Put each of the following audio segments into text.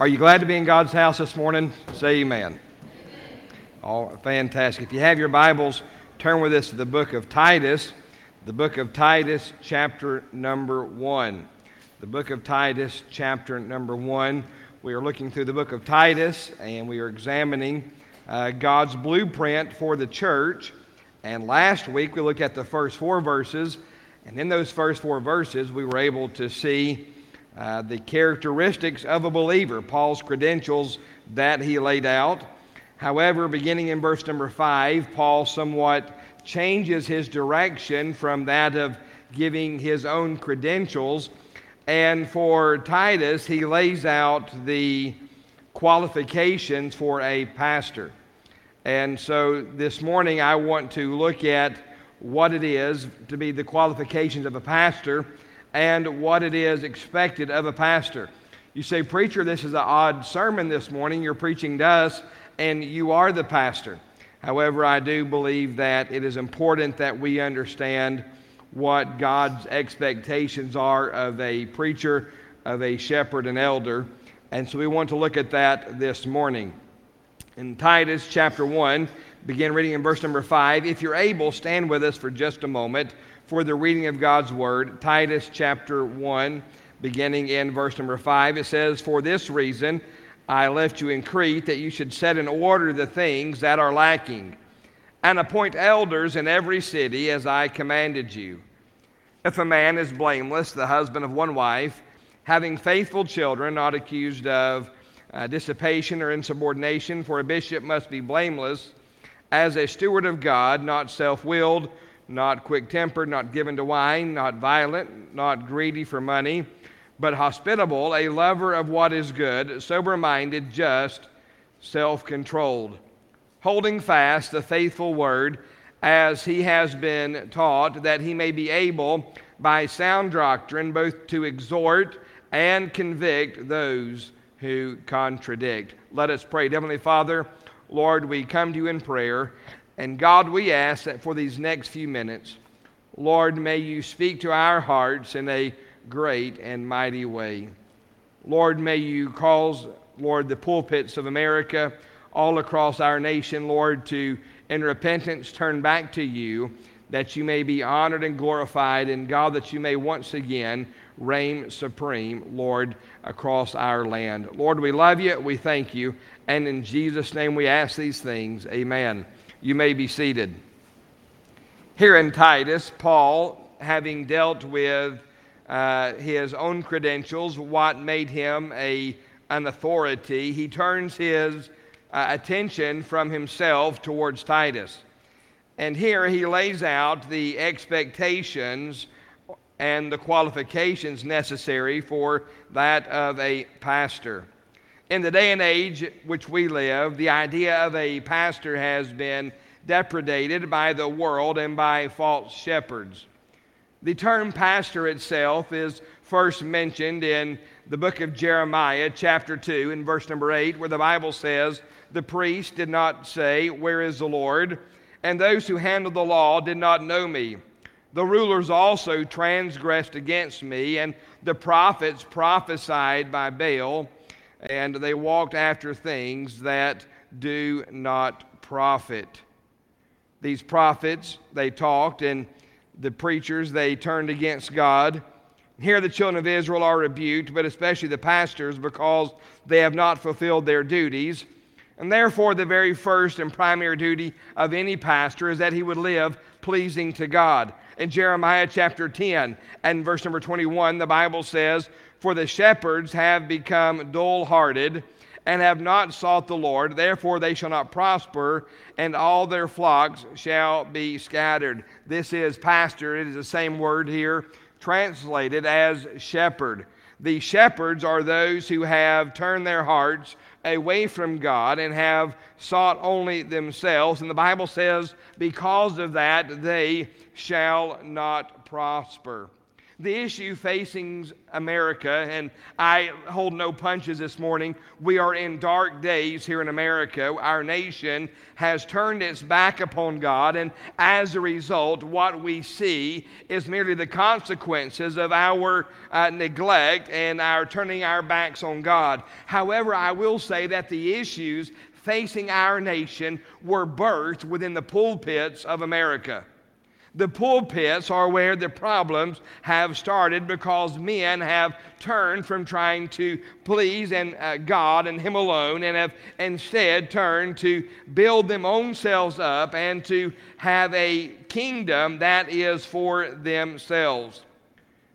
Are you glad to be in God's house this morning? Say amen. Oh, fantastic. If you have your Bibles, turn with us to the book of Titus, the book of Titus, chapter number one. The book of Titus, chapter number one. We are looking through the book of Titus and we are examining uh, God's blueprint for the church. And last week we looked at the first four verses, and in those first four verses we were able to see uh, the characteristics of a believer, Paul's credentials that he laid out. However, beginning in verse number five, Paul somewhat changes his direction from that of giving his own credentials. And for Titus, he lays out the qualifications for a pastor. And so this morning, I want to look at what it is to be the qualifications of a pastor and what it is expected of a pastor. You say, Preacher, this is an odd sermon this morning. You're preaching to us, and you are the pastor. However, I do believe that it is important that we understand what God's expectations are of a preacher, of a shepherd, and elder. And so we want to look at that this morning. In Titus chapter 1, begin reading in verse number 5. If you're able, stand with us for just a moment for the reading of God's word. Titus chapter 1, beginning in verse number 5, it says, For this reason I left you in Crete, that you should set in order the things that are lacking, and appoint elders in every city as I commanded you. If a man is blameless, the husband of one wife, having faithful children, not accused of uh, dissipation or insubordination, for a bishop must be blameless, as a steward of God, not self willed not quick tempered, not given to wine, not violent, not greedy for money, but hospitable, a lover of what is good, sober minded, just, self controlled, holding fast the faithful word as he has been taught, that he may be able by sound doctrine both to exhort and convict those who contradict. Let us pray. Heavenly Father, Lord, we come to you in prayer. And God, we ask that for these next few minutes, Lord, may you speak to our hearts in a great and mighty way. Lord, may you cause, Lord, the pulpits of America all across our nation, Lord, to in repentance turn back to you, that you may be honored and glorified, and God, that you may once again reign supreme, Lord, across our land. Lord, we love you, we thank you, and in Jesus' name we ask these things. Amen. You may be seated. Here in Titus, Paul, having dealt with uh, his own credentials, what made him a, an authority, he turns his uh, attention from himself towards Titus. And here he lays out the expectations and the qualifications necessary for that of a pastor in the day and age which we live, the idea of a pastor has been depredated by the world and by false shepherds. The term pastor itself is first mentioned in the book of Jeremiah, chapter 2, in verse number 8, where the Bible says, The priest did not say, Where is the Lord? And those who handled the law did not know me. The rulers also transgressed against me, and the prophets prophesied by Baal and they walked after things that do not profit. These prophets, they talked, and the preachers, they turned against God. Here, the children of Israel are rebuked, but especially the pastors, because they have not fulfilled their duties. And therefore, the very first and primary duty of any pastor is that he would live pleasing to God. In Jeremiah chapter 10 and verse number 21, the Bible says, for the shepherds have become dull hearted and have not sought the Lord. Therefore, they shall not prosper, and all their flocks shall be scattered. This is pastor. It is the same word here, translated as shepherd. The shepherds are those who have turned their hearts away from God and have sought only themselves. And the Bible says, because of that, they shall not prosper. The issue facing America, and I hold no punches this morning, we are in dark days here in America. Our nation has turned its back upon God, and as a result, what we see is merely the consequences of our uh, neglect and our turning our backs on God. However, I will say that the issues facing our nation were birthed within the pulpits of America. The pulpits are where the problems have started because men have turned from trying to please and uh, God and Him alone and have instead turned to build them own selves up and to have a kingdom that is for themselves.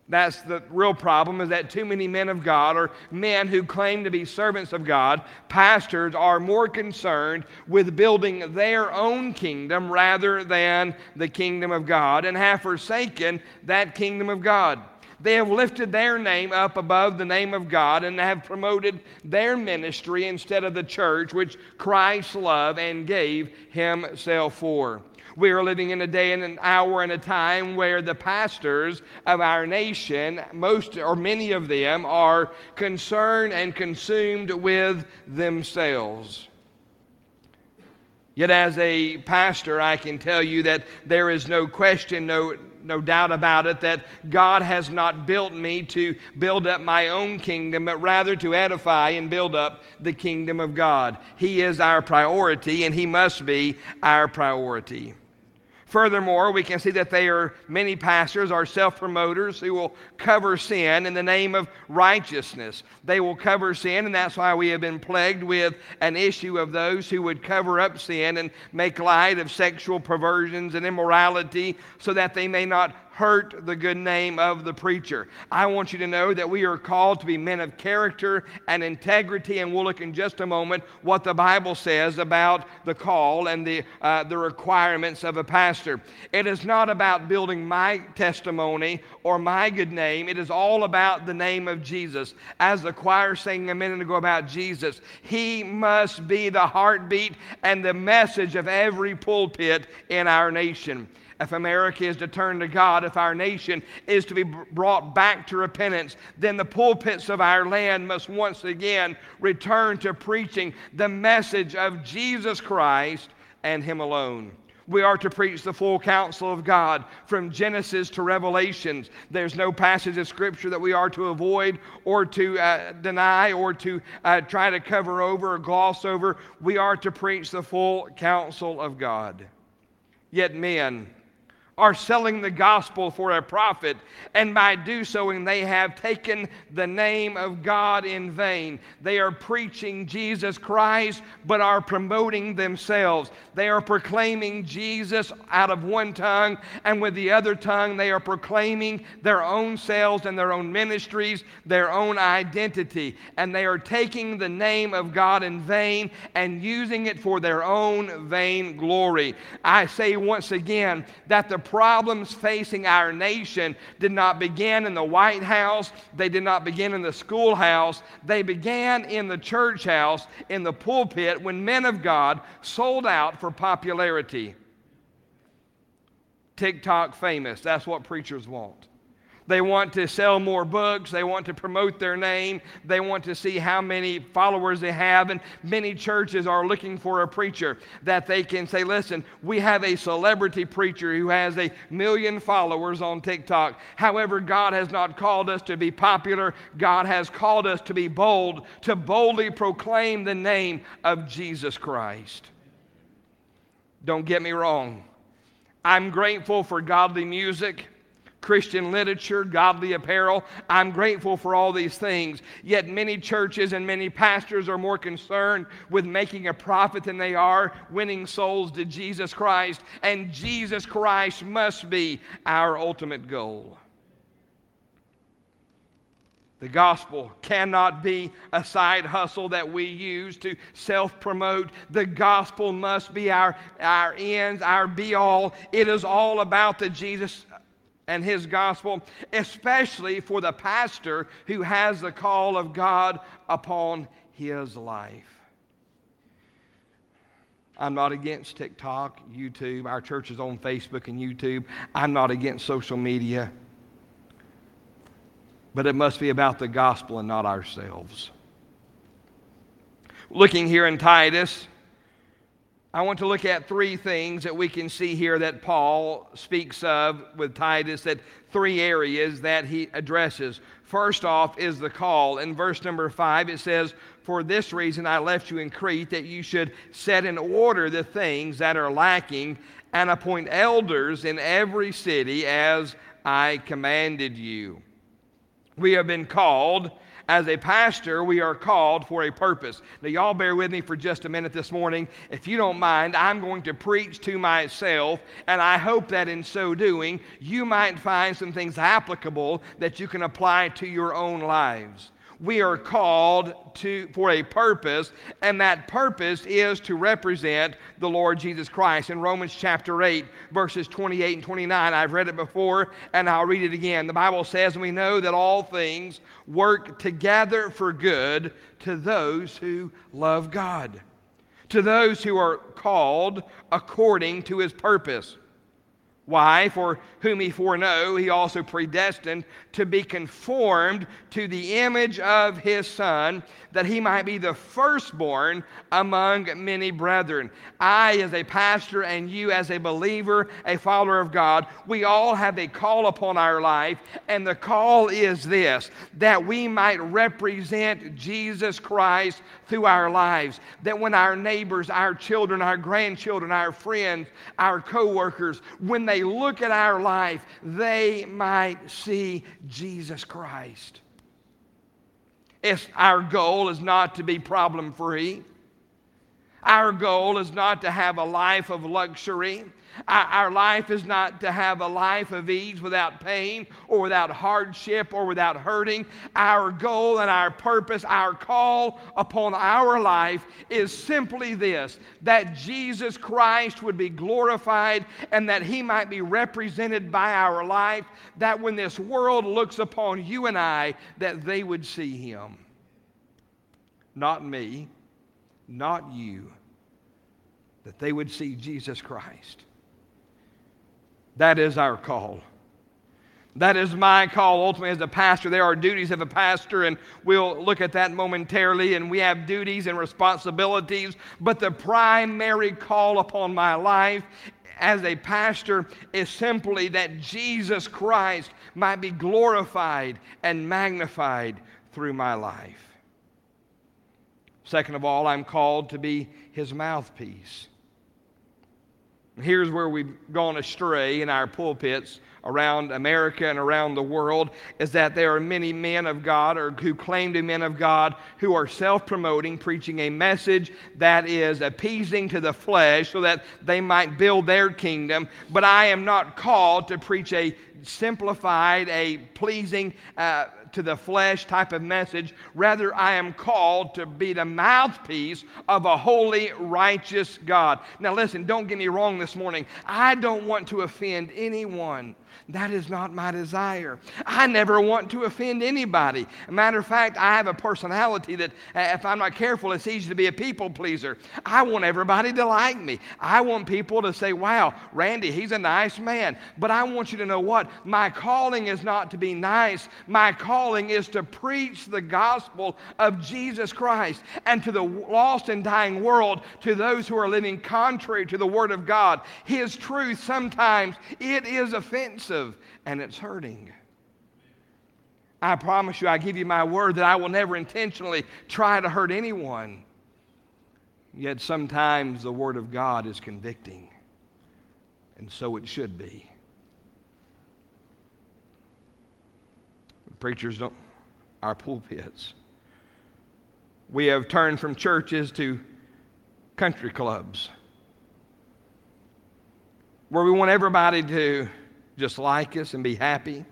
That's the real problem is that too many men of God or men who claim to be servants of God, pastors, are more concerned with building their own kingdom rather than the kingdom of God and have forsaken that kingdom of God. They have lifted their name up above the name of God and have promoted their ministry instead of the church, which Christ loved and gave himself for. We are living in a day and an hour and a time where the pastors of our nation, most or many of them, are concerned and consumed with themselves. Yet, as a pastor, I can tell you that there is no question, no, no doubt about it, that God has not built me to build up my own kingdom, but rather to edify and build up the kingdom of God. He is our priority, and He must be our priority. Furthermore, we can see that they are many pastors are self-promoters who will cover sin in the name of righteousness. They will cover sin, and that's why we have been plagued with an issue of those who would cover up sin and make light of sexual perversions and immorality so that they may not hurt the good name of the preacher. I want you to know that we are called to be men of character and integrity, and we'll look in just a moment what the Bible says about the call and the, uh, the requirements of a pastor. It is not about building my testimony or my good name, it is all about the name of Jesus. As the choir sang a minute ago about Jesus, He must be the heartbeat and the message of every pulpit in our nation if America is to turn to God, if our nation is to be brought back to repentance, then the pulpits of our land must once again return to preaching the message of Jesus Christ and Him alone. We are to preach the full counsel of God from Genesis to Revelations. There's no passage of Scripture that we are to avoid or to uh, deny or to uh, try to cover over or gloss over. We are to preach the full counsel of God. Yet men, are selling the gospel for a profit, and by do so, they have taken the name of God in vain. They are preaching Jesus Christ, but are promoting themselves. They are proclaiming Jesus out of one tongue, and with the other tongue, they are proclaiming their own selves and their own ministries, their own identity. And they are taking the name of God in vain and using it for their own vain glory. I say once again that the problems facing our nation did not begin in the White House, they did not begin in the schoolhouse, they began in the church house, in the pulpit, when men of God sold out for popularity. TikTok famous, that's what preachers want. They want to sell more books. They want to promote their name. They want to see how many followers they have. And many churches are looking for a preacher that they can say, listen, we have a celebrity preacher who has a million followers on TikTok. However, God has not called us to be popular. God has called us to be bold, to boldly proclaim the name of Jesus Christ. Don't get me wrong. I'm grateful for godly music. Christian literature, godly apparel. I'm grateful for all these things. Yet many churches and many pastors are more concerned with making a profit than they are winning souls to Jesus Christ. And Jesus Christ must be our ultimate goal. The gospel cannot be a side hustle that we use to self promote. The gospel must be our, our ends, our be all. It is all about the Jesus and his gospel, especially for the pastor who has the call of God upon his life. I'm not against TikTok, YouTube. Our church is on Facebook and YouTube. I'm not against social media. but it must be about the gospel and not ourselves. Looking here in Titus, I want to look at three things that we can see here that Paul speaks of with Titus, that three areas that he addresses. First off is the call. In verse number five, it says, For this reason I left you in Crete, that you should set in order the things that are lacking and appoint elders in every city as I commanded you. We have been called as a pastor, we are called for a purpose. Now, y'all bear with me for just a minute this morning. If you don't mind, I'm going to preach to myself, and I hope that in so doing, you might find some things applicable that you can apply to your own lives we are called to for a purpose and that purpose is to represent the lord jesus christ. In romans chapter 8 verses 28 and 29 i've read it before and i'll read it again. The bible says and we know that all things work together for good to those who love god to those who are called according to his purpose why? For whom he foreknow, he also predestined to be conformed to the image of his Son, that he might be the firstborn among many brethren. I, as a pastor, and you, as a believer, a follower of God, we all have a call upon our life, and the call is this that we might represent Jesus Christ through our lives. That when our neighbors, our children, our grandchildren, our friends, our co workers, when they look at our life, they might see Jesus Christ. It's, our goal is not to be problem free. Our goal is not to have a life of luxury. Our life is not to have a life of ease without pain or without hardship or without hurting. Our goal and our purpose, our call upon our life is simply this that Jesus Christ would be glorified and that he might be represented by our life, that when this world looks upon you and I, that they would see him. Not me, not you, that they would see Jesus Christ. That is our call. That is my call ultimately as a pastor. There are duties of a pastor, and we'll look at that momentarily. And we have duties and responsibilities. But the primary call upon my life as a pastor is simply that Jesus Christ might be glorified and magnified through my life. Second of all, I'm called to be his mouthpiece. Here's where we've gone astray in our pulpits around America and around the world is that there are many men of God or who claim to be men of God who are self promoting, preaching a message that is appeasing to the flesh so that they might build their kingdom. But I am not called to preach a simplified, a pleasing, uh, to the flesh type of message. Rather, I am called to be the mouthpiece of a holy, righteous God. Now, listen, don't get me wrong this morning. I don't want to offend anyone. That is not my desire. I never want to offend anybody. matter of fact, I have a personality that, uh, if I'm not careful, it's easy to be a people pleaser. I want everybody to like me. I want people to say, wow, Randy, he's a nice man. But I want you to know what? My calling is not to be nice. My calling is to preach the gospel of Jesus Christ and to the lost and dying world, to those who are living contrary to the Word of God. His truth, sometimes it is offensive and it's hurting. I promise you, I give you my word that I will never intentionally try to hurt anyone. Yet sometimes the Word of God is convicting, and so it should be. Preachers don't, our pulpits. We have turned from churches to country clubs where we want everybody to just like us and be happy.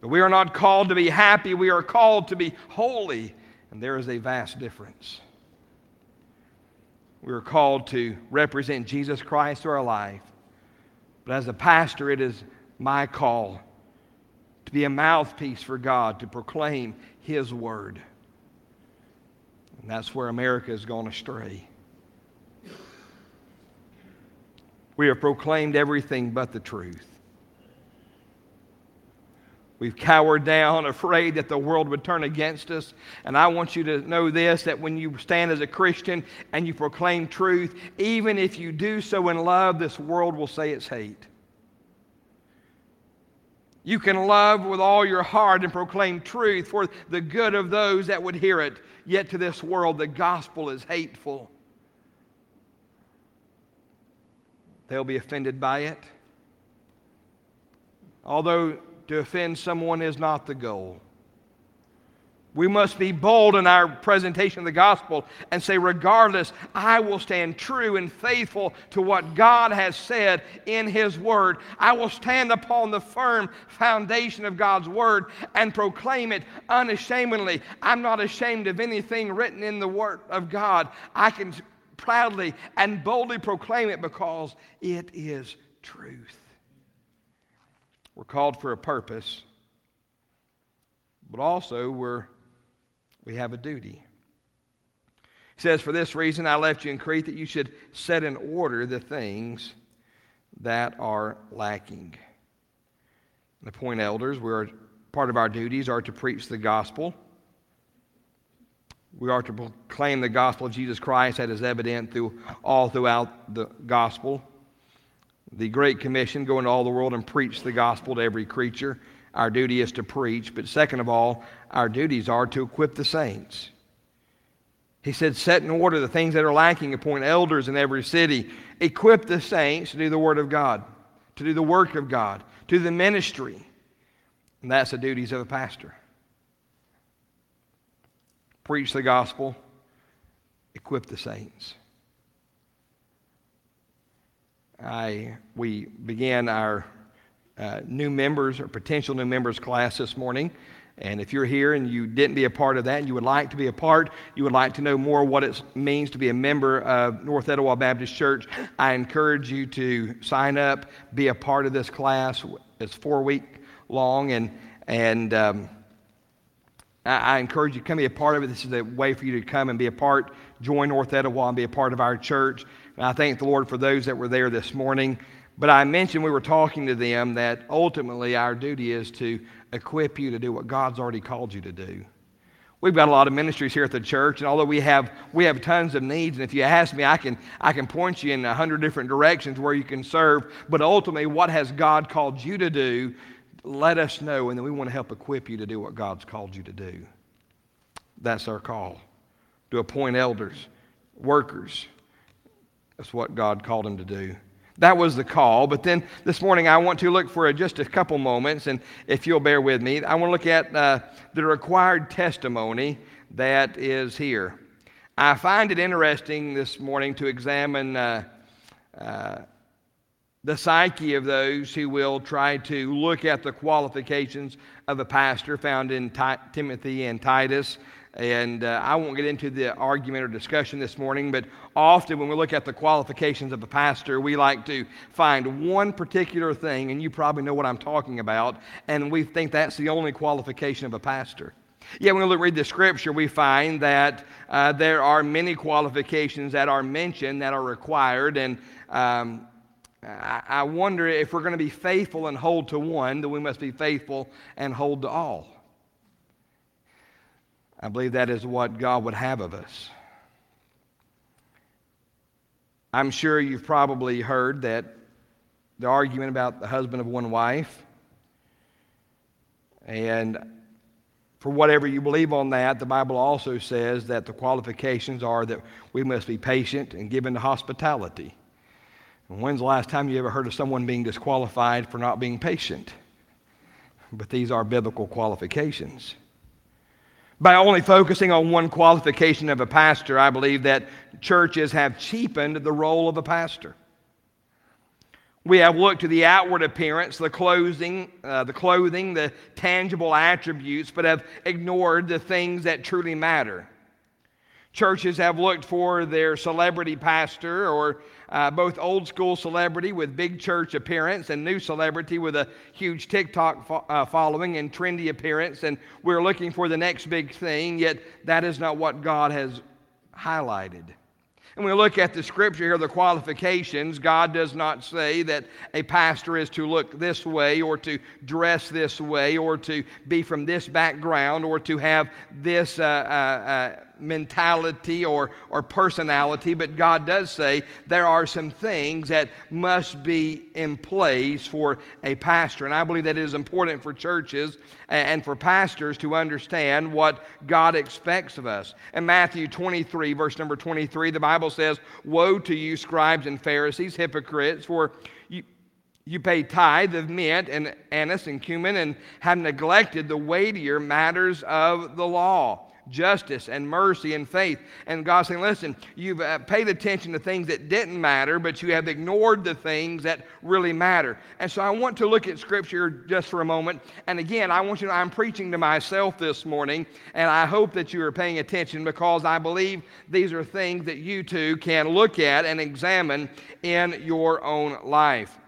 But we are not called to be happy, we are called to be holy, and there is a vast difference. We are called to represent Jesus Christ through our life. But as a pastor, it is my call to be a mouthpiece for God, to proclaim His word. And that's where America is going astray. We have proclaimed everything but the truth. We've cowered down, afraid that the world would turn against us. And I want you to know this that when you stand as a Christian and you proclaim truth, even if you do so in love, this world will say it's hate. You can love with all your heart and proclaim truth for the good of those that would hear it. Yet to this world, the gospel is hateful. They'll be offended by it. Although to offend someone is not the goal. We must be bold in our presentation of the gospel and say, regardless, I will stand true and faithful to what God has said in His Word. I will stand upon the firm foundation of God's Word and proclaim it unashamedly. I'm not ashamed of anything written in the Word of God. I can proudly and boldly proclaim it because it is truth. We're called for a purpose, but also we're, we have a duty. He says, For this reason I left you in Crete that you should set in order the things that are lacking. And appoint elders. We're, part of our duties are to preach the gospel. We are to proclaim the gospel of Jesus Christ that is evident through all throughout the gospel the Great Commission, go into all the world and preach the gospel to every creature. Our duty is to preach. But second of all, our duties are to equip the saints. He said, set in order the things that are lacking, appoint elders in every city, equip the saints to do the word of God, to do the work of God, to the ministry. And that's the duties of a pastor. Preach the gospel, equip the saints. I, we began our uh, new members or potential new members class this morning. And if you're here and you didn't be a part of that and you would like to be a part, you would like to know more what it means to be a member of North Etowah Baptist Church, I encourage you to sign up, be a part of this class. It's four week long, and, and um, I, encourage you to come be a part of it. This is a way for you to come and be a part, join North Etowah and be a part of our church. And I thank the Lord for those that were there this morning. But I mentioned we were talking to them that ultimately our duty is to equip you to do what God's already called you to do. We've got a lot of ministries here at the church, and although we have we have tons of needs, and if you ask me, I can I can point you in a hundred different directions where you can serve. But ultimately, what has God called you to do? Let us know, and then we want to help equip you to do what God's called you to do. That's our call to appoint elders, workers, that's what God called him to do. That was the call. But then this morning, I want to look for just a couple moments, and if you'll bear with me, I want to look at uh, the required testimony that is here. I find it interesting this morning to examine uh, uh, the psyche of those who will try to look at the qualifications of a pastor found in Timothy and Titus. And uh, I won't get into the argument or discussion this morning, but often when we look at the qualifications of a pastor, we like to find one particular thing, and you probably know what I'm talking about, and we think that's the only qualification of a pastor. Yet when we read the scripture, we find that uh, there are many qualifications that are mentioned that are required, and um, I wonder if we're going to be faithful and hold to one, then we must be faithful and hold to all. I believe that is what God would have of us. I'm sure you've probably heard that the argument about the husband of one wife. And for whatever you believe on that, the Bible also says that the qualifications are that we must be patient and given to hospitality. When's the last time you ever heard of someone being disqualified for not being patient? But these are biblical qualifications. By only focusing on one qualification of a pastor, I believe that churches have cheapened the role of a pastor. We have looked to the outward appearance, the clothing, uh, the clothing, the tangible attributes, but have ignored the things that truly matter. Churches have looked for their celebrity pastor or uh, both old school celebrity with big church appearance and new celebrity with a huge TikTok fo- uh, following and trendy appearance. And we're looking for the next big thing, yet that is not what God has highlighted. And we look at the scripture here, the qualifications. God does not say that a pastor is to look this way or to dress this way or to be from this background or to have this uh, uh, uh, mentality or, or personality, but God does say there are some things that must be in place for a pastor. And I believe that it is important for churches and for pastors to understand what God expects of us. In Matthew 23, verse number 23, the Bible says, Woe to you, scribes and Pharisees, hypocrites, for you, you pay tithe of mint and anise and cumin and have neglected the weightier matters of the law justice and mercy and faith. And God's saying, listen, you've uh, paid attention to things that didn't matter, but you have ignored the things that really matter. And so I want to look at Scripture just for a moment. And again, I want you to know I'm preaching to myself this morning, and I hope that you are paying attention because I believe these are things that you too can look at and examine in your own life.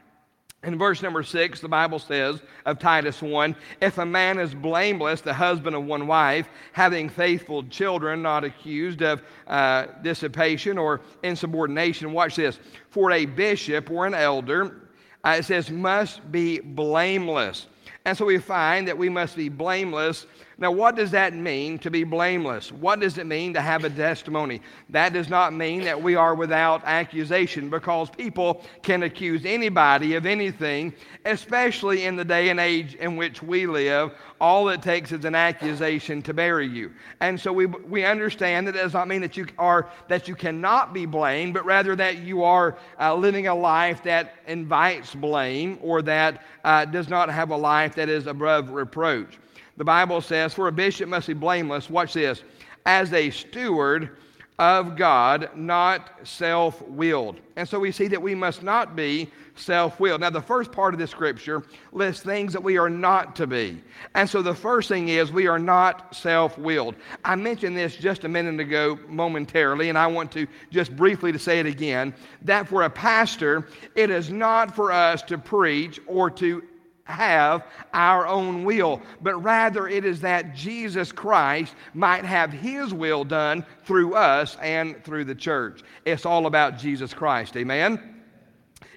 In verse number six, the Bible says of Titus 1 If a man is blameless, the husband of one wife, having faithful children, not accused of uh, dissipation or insubordination, watch this. For a bishop or an elder, uh, it says, must be blameless. And so we find that we must be blameless now, what does that mean to be blameless? What does it mean to have a testimony? That does not mean that we are without accusation because people can accuse anybody of anything, especially in the day and age in which we live. All it takes is an accusation to bury you. And so we, we understand that it does not mean that you, are, that you cannot be blamed, but rather that you are uh, living a life that invites blame or that uh, does not have a life that is above reproach. The Bible says, For a bishop must be blameless, watch this, as a steward of God, not self willed. And so we see that we must not be self willed. Now, the first part of this scripture lists things that we are not to be. And so the first thing is we are not self willed. I mentioned this just a minute ago momentarily, and I want to just briefly to say it again that for a pastor, it is not for us to preach or to have our own will, but rather it is that Jesus Christ might have his will done through us and through the church. It's all about Jesus Christ. Amen?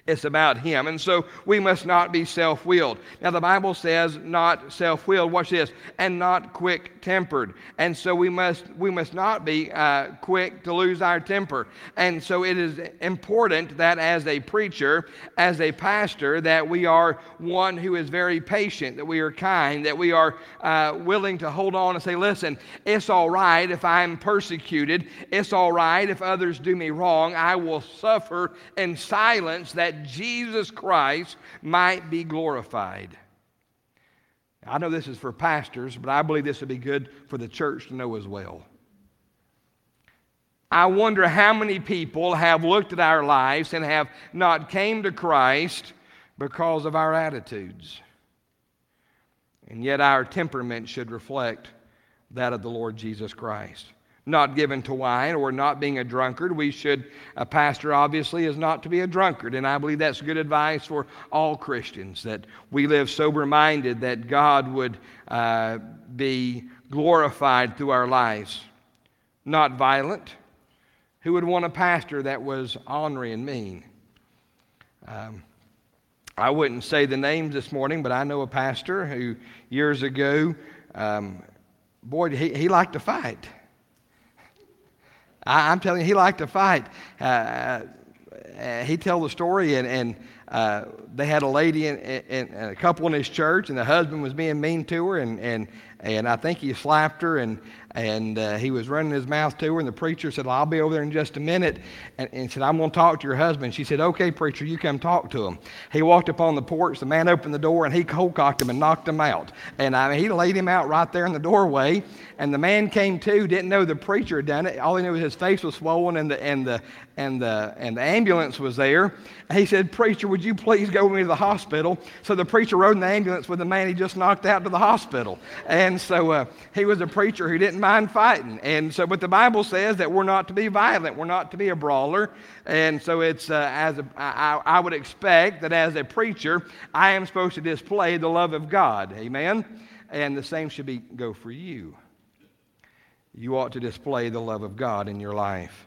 It's about Him. And so we must not be self willed. Now, the Bible says not self willed. Watch this. And not quick tempered. And so we must, we must not be uh, quick to lose our temper. And so it is important that as a preacher, as a pastor, that we are one who is very patient, that we are kind, that we are uh, willing to hold on and say, listen, it's all right if I'm persecuted. It's all right if others do me wrong. I will suffer in silence that Jesus Christ might be glorified. I know this is for pastors, but I believe this would be good for the church to know as well. I wonder how many people have looked at our lives and have not came to Christ because of our attitudes. And yet our temperament should reflect that of the Lord Jesus Christ not given to wine or not being a drunkard. We should, a pastor obviously is not to be a drunkard. And I believe that's good advice for all Christians that we live sober minded, that God would uh, be glorified through our lives. Not violent. Who would want a pastor that was ornery and mean? Um, I wouldn't say the names this morning, but I know a pastor who years ago, um, boy, he, he liked to fight. I, am telling you, he liked to fight. Uh, uh, he tell the story, and, and uh, they had a lady and, a couple in his church, and the husband was being mean to her, and, and, and I think he slapped her, and, and uh, he was running his mouth to her, and the preacher said, well, I'll be over there in just a minute. And, and said, I'm going to talk to your husband. She said, Okay, preacher, you come talk to him. He walked up on the porch, the man opened the door, and he cold cocked him and knocked him out. And I mean, he laid him out right there in the doorway. And the man came to, didn't know the preacher had done it. All he knew was his face was swollen, and the, and the, and the, and the ambulance was there. And he said, Preacher, would you please go with me to the hospital? So the preacher rode in the ambulance with the man he just knocked out to the hospital. And so uh, he was a preacher who didn't mind fighting. And so, but the Bible says that we're not to be violent, we're not to be a brawler. And so, it's uh, as a, I, I would expect that as a preacher, I am supposed to display the love of God. Amen. And the same should be go for you. You ought to display the love of God in your life.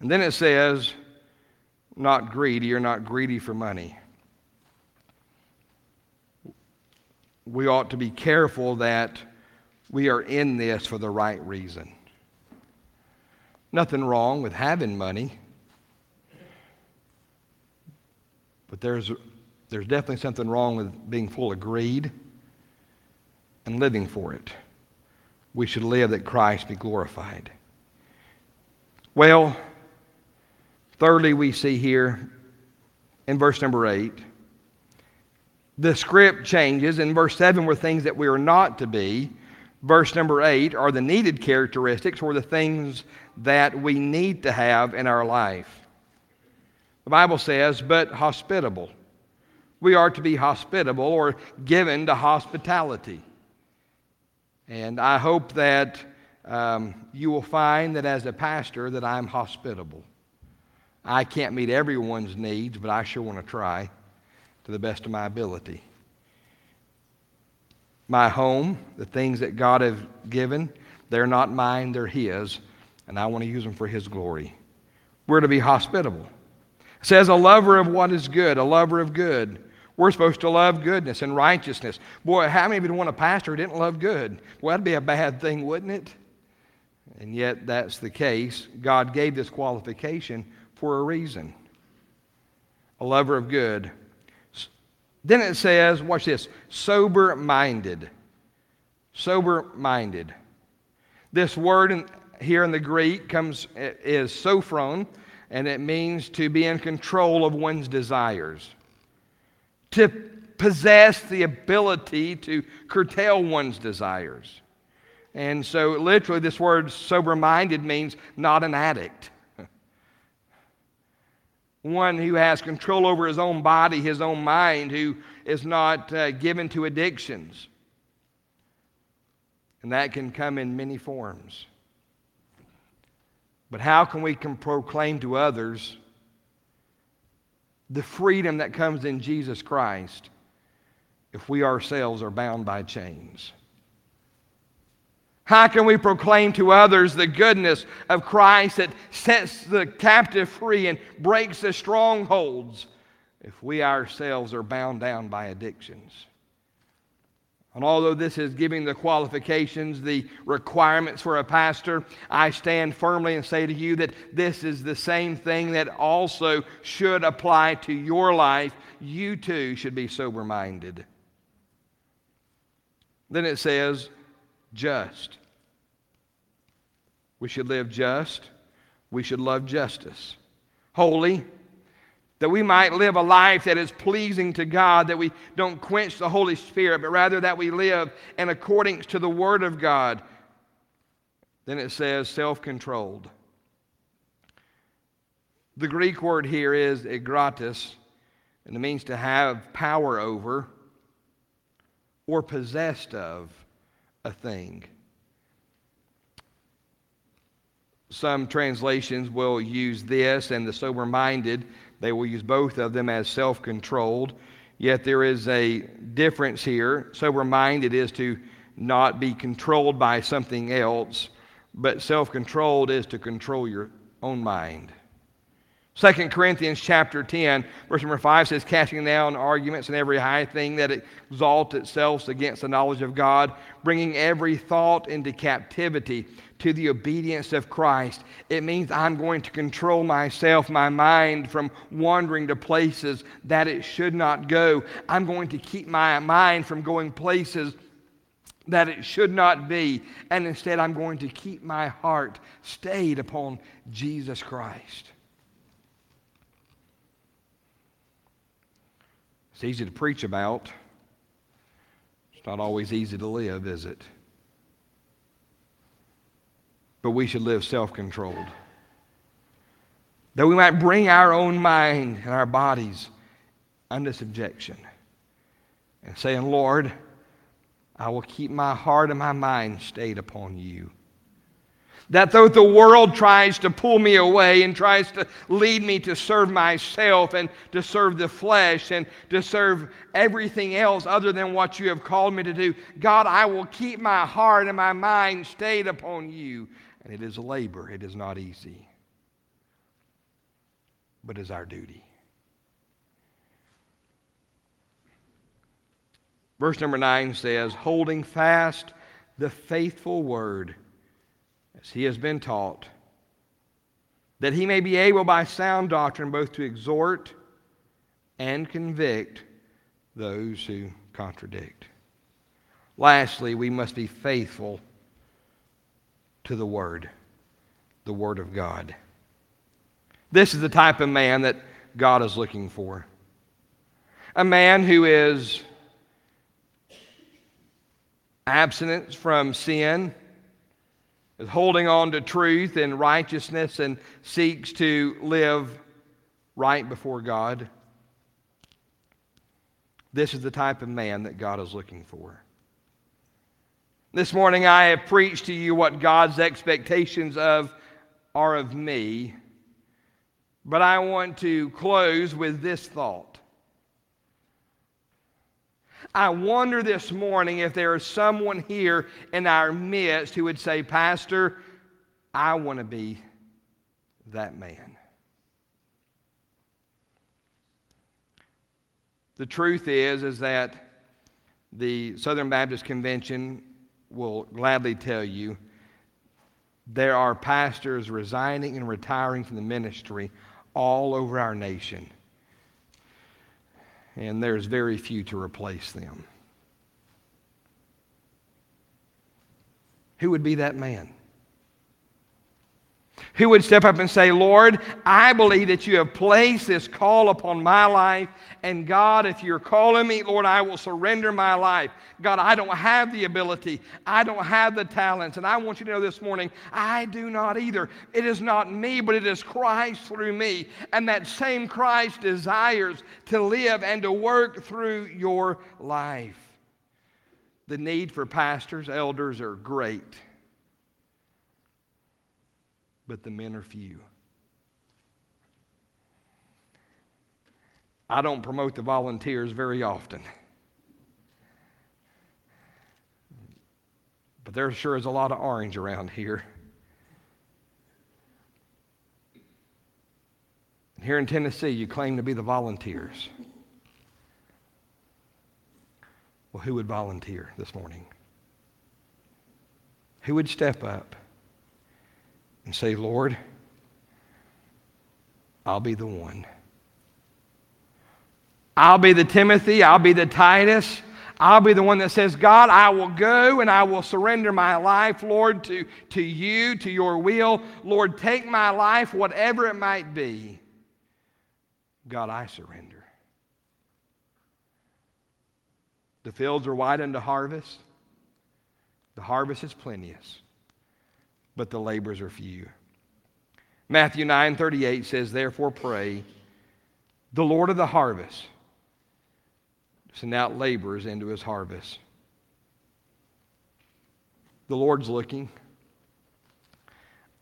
And then it says, not greedy or not greedy for money. We ought to be careful that we are in this for the right reason. Nothing wrong with having money, but there's, there's definitely something wrong with being full of greed and living for it. We should live that Christ be glorified. Well, thirdly, we see here in verse number 8, the script changes. In verse 7 were things that we are not to be. Verse number 8 are the needed characteristics or the things that we need to have in our life. The Bible says, but hospitable. We are to be hospitable or given to hospitality. And I hope that um, you will find that as a pastor that I'm hospitable. I can't meet everyone's needs, but I sure want to try to the best of my ability. My home, the things that God has given, they're not mine, they're His, and I want to use them for His glory. We're to be hospitable. It says, a lover of what is good, a lover of good. We're supposed to love goodness and righteousness. Boy, how many of you want a pastor who didn't love good? Well, that'd be a bad thing, wouldn't it? And yet, that's the case. God gave this qualification for a reason a lover of good. Then it says, watch this, sober minded. Sober minded. This word in, here in the Greek comes is sophron, and it means to be in control of one's desires, to possess the ability to curtail one's desires. And so, literally, this word sober minded means not an addict one who has control over his own body, his own mind, who is not uh, given to addictions. And that can come in many forms. But how can we can proclaim to others the freedom that comes in Jesus Christ if we ourselves are bound by chains? How can we proclaim to others the goodness of Christ that sets the captive free and breaks the strongholds if we ourselves are bound down by addictions? And although this is giving the qualifications, the requirements for a pastor, I stand firmly and say to you that this is the same thing that also should apply to your life. You too should be sober minded. Then it says, just. We should live just. We should love justice. Holy, that we might live a life that is pleasing to God, that we don't quench the Holy Spirit, but rather that we live in accordance to the Word of God. Then it says self controlled. The Greek word here is ekratos, and it means to have power over or possessed of a thing. Some translations will use this and the sober minded, they will use both of them as self controlled. Yet there is a difference here. Sober minded is to not be controlled by something else, but self controlled is to control your own mind. 2 Corinthians chapter 10, verse number 5 says, Casting down arguments and every high thing that exalts itself against the knowledge of God, bringing every thought into captivity to the obedience of Christ. It means I'm going to control myself, my mind, from wandering to places that it should not go. I'm going to keep my mind from going places that it should not be. And instead, I'm going to keep my heart stayed upon Jesus Christ. It's easy to preach about. It's not always easy to live, is it? But we should live self controlled. That we might bring our own mind and our bodies under subjection. And saying, Lord, I will keep my heart and my mind stayed upon you. That though the world tries to pull me away and tries to lead me to serve myself and to serve the flesh and to serve everything else other than what you have called me to do, God, I will keep my heart and my mind stayed upon you. And it is labor, it is not easy. but is our duty. Verse number 9 says, holding fast the faithful word as he has been taught, that he may be able by sound doctrine both to exhort and convict those who contradict. Lastly, we must be faithful to the Word, the Word of God. This is the type of man that God is looking for. A man who is abstinent from sin, is holding on to truth and righteousness, and seeks to live right before God. This is the type of man that God is looking for. This morning I have preached to you what God's expectations of are of me, but I want to close with this thought. I wonder this morning if there is someone here in our midst who would say, Pastor, I want to be that man. The truth is, is that the Southern Baptist Convention will gladly tell you there are pastors resigning and retiring from the ministry all over our nation. And there's very few to replace them. Who would be that man? Who would step up and say, Lord, I believe that you have placed this call upon my life. And God, if you're calling me, Lord, I will surrender my life. God, I don't have the ability, I don't have the talents. And I want you to know this morning, I do not either. It is not me, but it is Christ through me. And that same Christ desires to live and to work through your life. The need for pastors, elders are great but the men are few. I don't promote the volunteers very often. But there sure is a lot of orange around here. Here in Tennessee, you claim to be the volunteers. Well, who would volunteer this morning? Who would step up? And say, Lord, I'll be the one. I'll be the Timothy, I'll be the Titus. I'll be the one that says, God, I will go and I will surrender my life, Lord, to, to you, to your will. Lord, take my life, whatever it might be. God, I surrender. The fields are wide unto harvest. The harvest is plenteous but the labors are few. Matthew 9 38 says, Therefore pray, the Lord of the harvest, send out laborers into his harvest. The Lord's looking.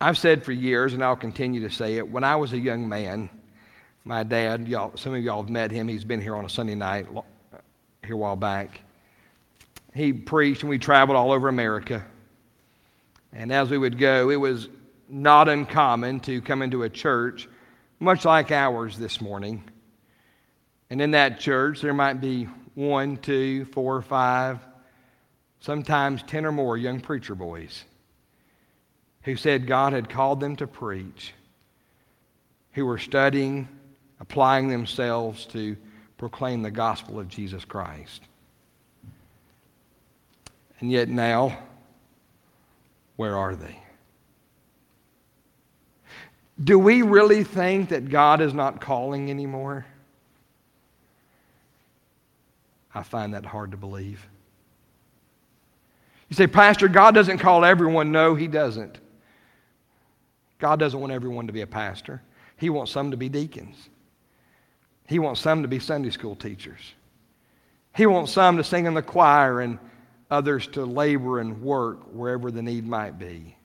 I've said for years, and I'll continue to say it, when I was a young man, my dad, y'all, some of y'all have met him. He's been here on a Sunday night here a while back. He preached, and we traveled all over America. And as we would go, it was not uncommon to come into a church much like ours this morning. And in that church, there might be one, two, four, five, sometimes 10 or more young preacher boys who said God had called them to preach, who were studying, applying themselves to proclaim the gospel of Jesus Christ. And yet now, where are they? Do we really think that God is not calling anymore? I find that hard to believe. You say, Pastor, God doesn't call everyone. No, He doesn't. God doesn't want everyone to be a pastor, He wants some to be deacons, He wants some to be Sunday school teachers, He wants some to sing in the choir and others to labor and work wherever the need might be.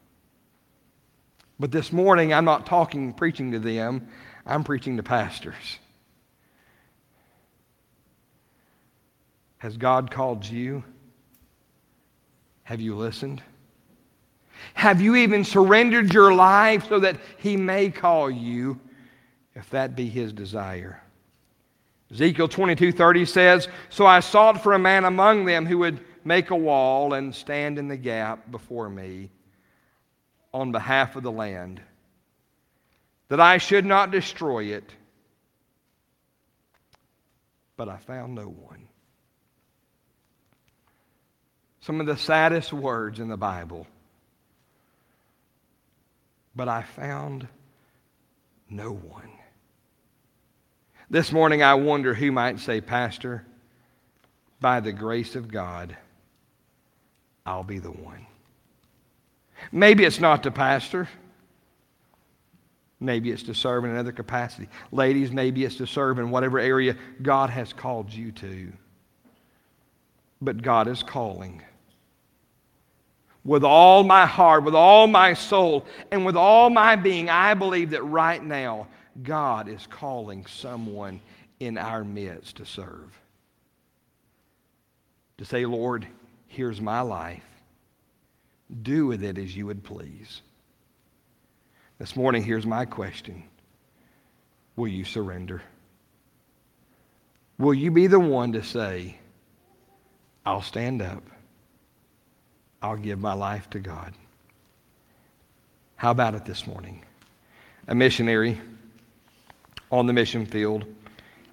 But this morning, I'm not talking, preaching to them, I'm preaching to pastors. Has God called you? Have you listened? Have you even surrendered your life so that He may call you if that be his desire. Ezekiel 22:30 says, "So I sought for a man among them who would make a wall and stand in the gap before me on behalf of the land, that I should not destroy it." But I found no one. Some of the saddest words in the Bible. But I found no one. This morning, I wonder who might say, Pastor, by the grace of God, I'll be the one. Maybe it's not the pastor. Maybe it's to serve in another capacity. Ladies, maybe it's to serve in whatever area God has called you to. But God is calling. With all my heart, with all my soul, and with all my being, I believe that right now God is calling someone in our midst to serve. To say, Lord, here's my life. Do with it as you would please. This morning, here's my question Will you surrender? Will you be the one to say, I'll stand up, I'll give my life to God? How about it this morning? A missionary on the mission field,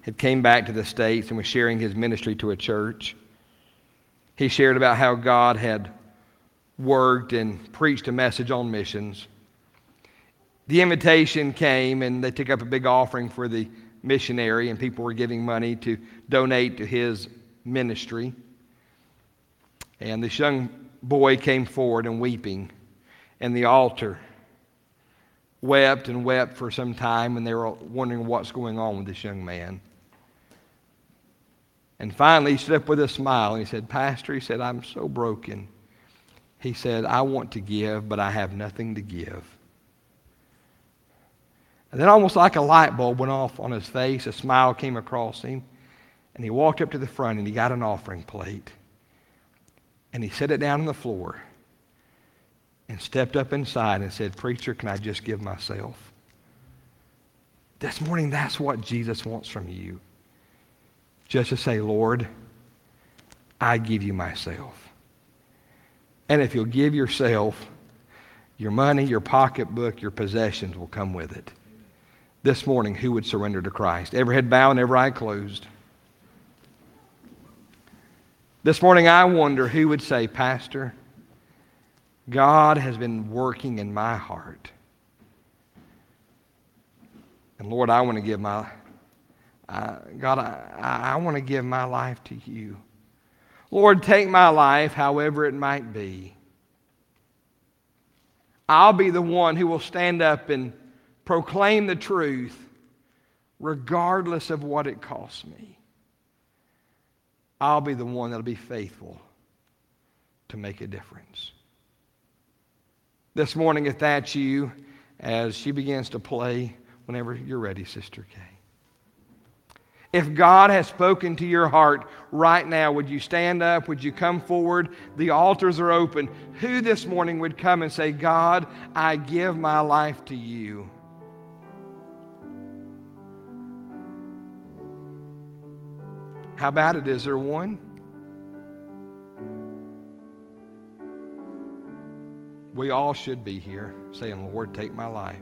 had came back to the States and was sharing his ministry to a church. He shared about how God had worked and preached a message on missions. The invitation came, and they took up a big offering for the missionary, and people were giving money to donate to his ministry. And this young boy came forward and weeping and the altar wept and wept for some time, and they were wondering what's going on with this young man. And finally, he stood up with a smile and he said, Pastor, he said, I'm so broken. He said, I want to give, but I have nothing to give. And then, almost like a light bulb went off on his face, a smile came across him, and he walked up to the front and he got an offering plate. And he set it down on the floor and stepped up inside and said, Preacher, can I just give myself? This morning, that's what Jesus wants from you. Just to say, Lord, I give you myself. And if you'll give yourself, your money, your pocketbook, your possessions will come with it. This morning, who would surrender to Christ? Every head bowed and every eye closed. This morning, I wonder who would say, Pastor, God has been working in my heart. And Lord, I want to give my, uh, God, I, I want to give my life to you. Lord, take my life however it might be. I'll be the one who will stand up and proclaim the truth regardless of what it costs me. I'll be the one that'll be faithful to make a difference this morning, if that's you, as she begins to play, whenever you're ready, Sister Kay. If God has spoken to your heart right now, would you stand up? Would you come forward? The altars are open. Who this morning would come and say, God, I give my life to you? How about it? Is there one? We all should be here saying, Lord, take my life.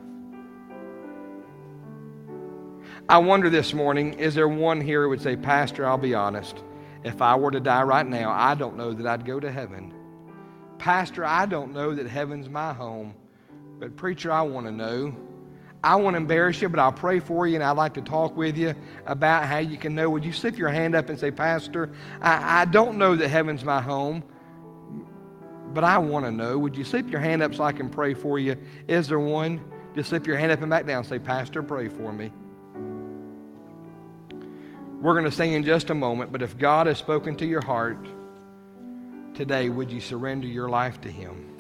I wonder this morning, is there one here who would say, Pastor, I'll be honest. If I were to die right now, I don't know that I'd go to heaven. Pastor, I don't know that heaven's my home. But, preacher, I want to know. I won't embarrass you, but I'll pray for you, and I'd like to talk with you about how you can know. Would you slip your hand up and say, Pastor, I, I don't know that heaven's my home, but I want to know. Would you slip your hand up so I can pray for you? Is there one? Just slip your hand up and back down. Say, Pastor, pray for me. We're going to sing in just a moment, but if God has spoken to your heart today, would you surrender your life to Him?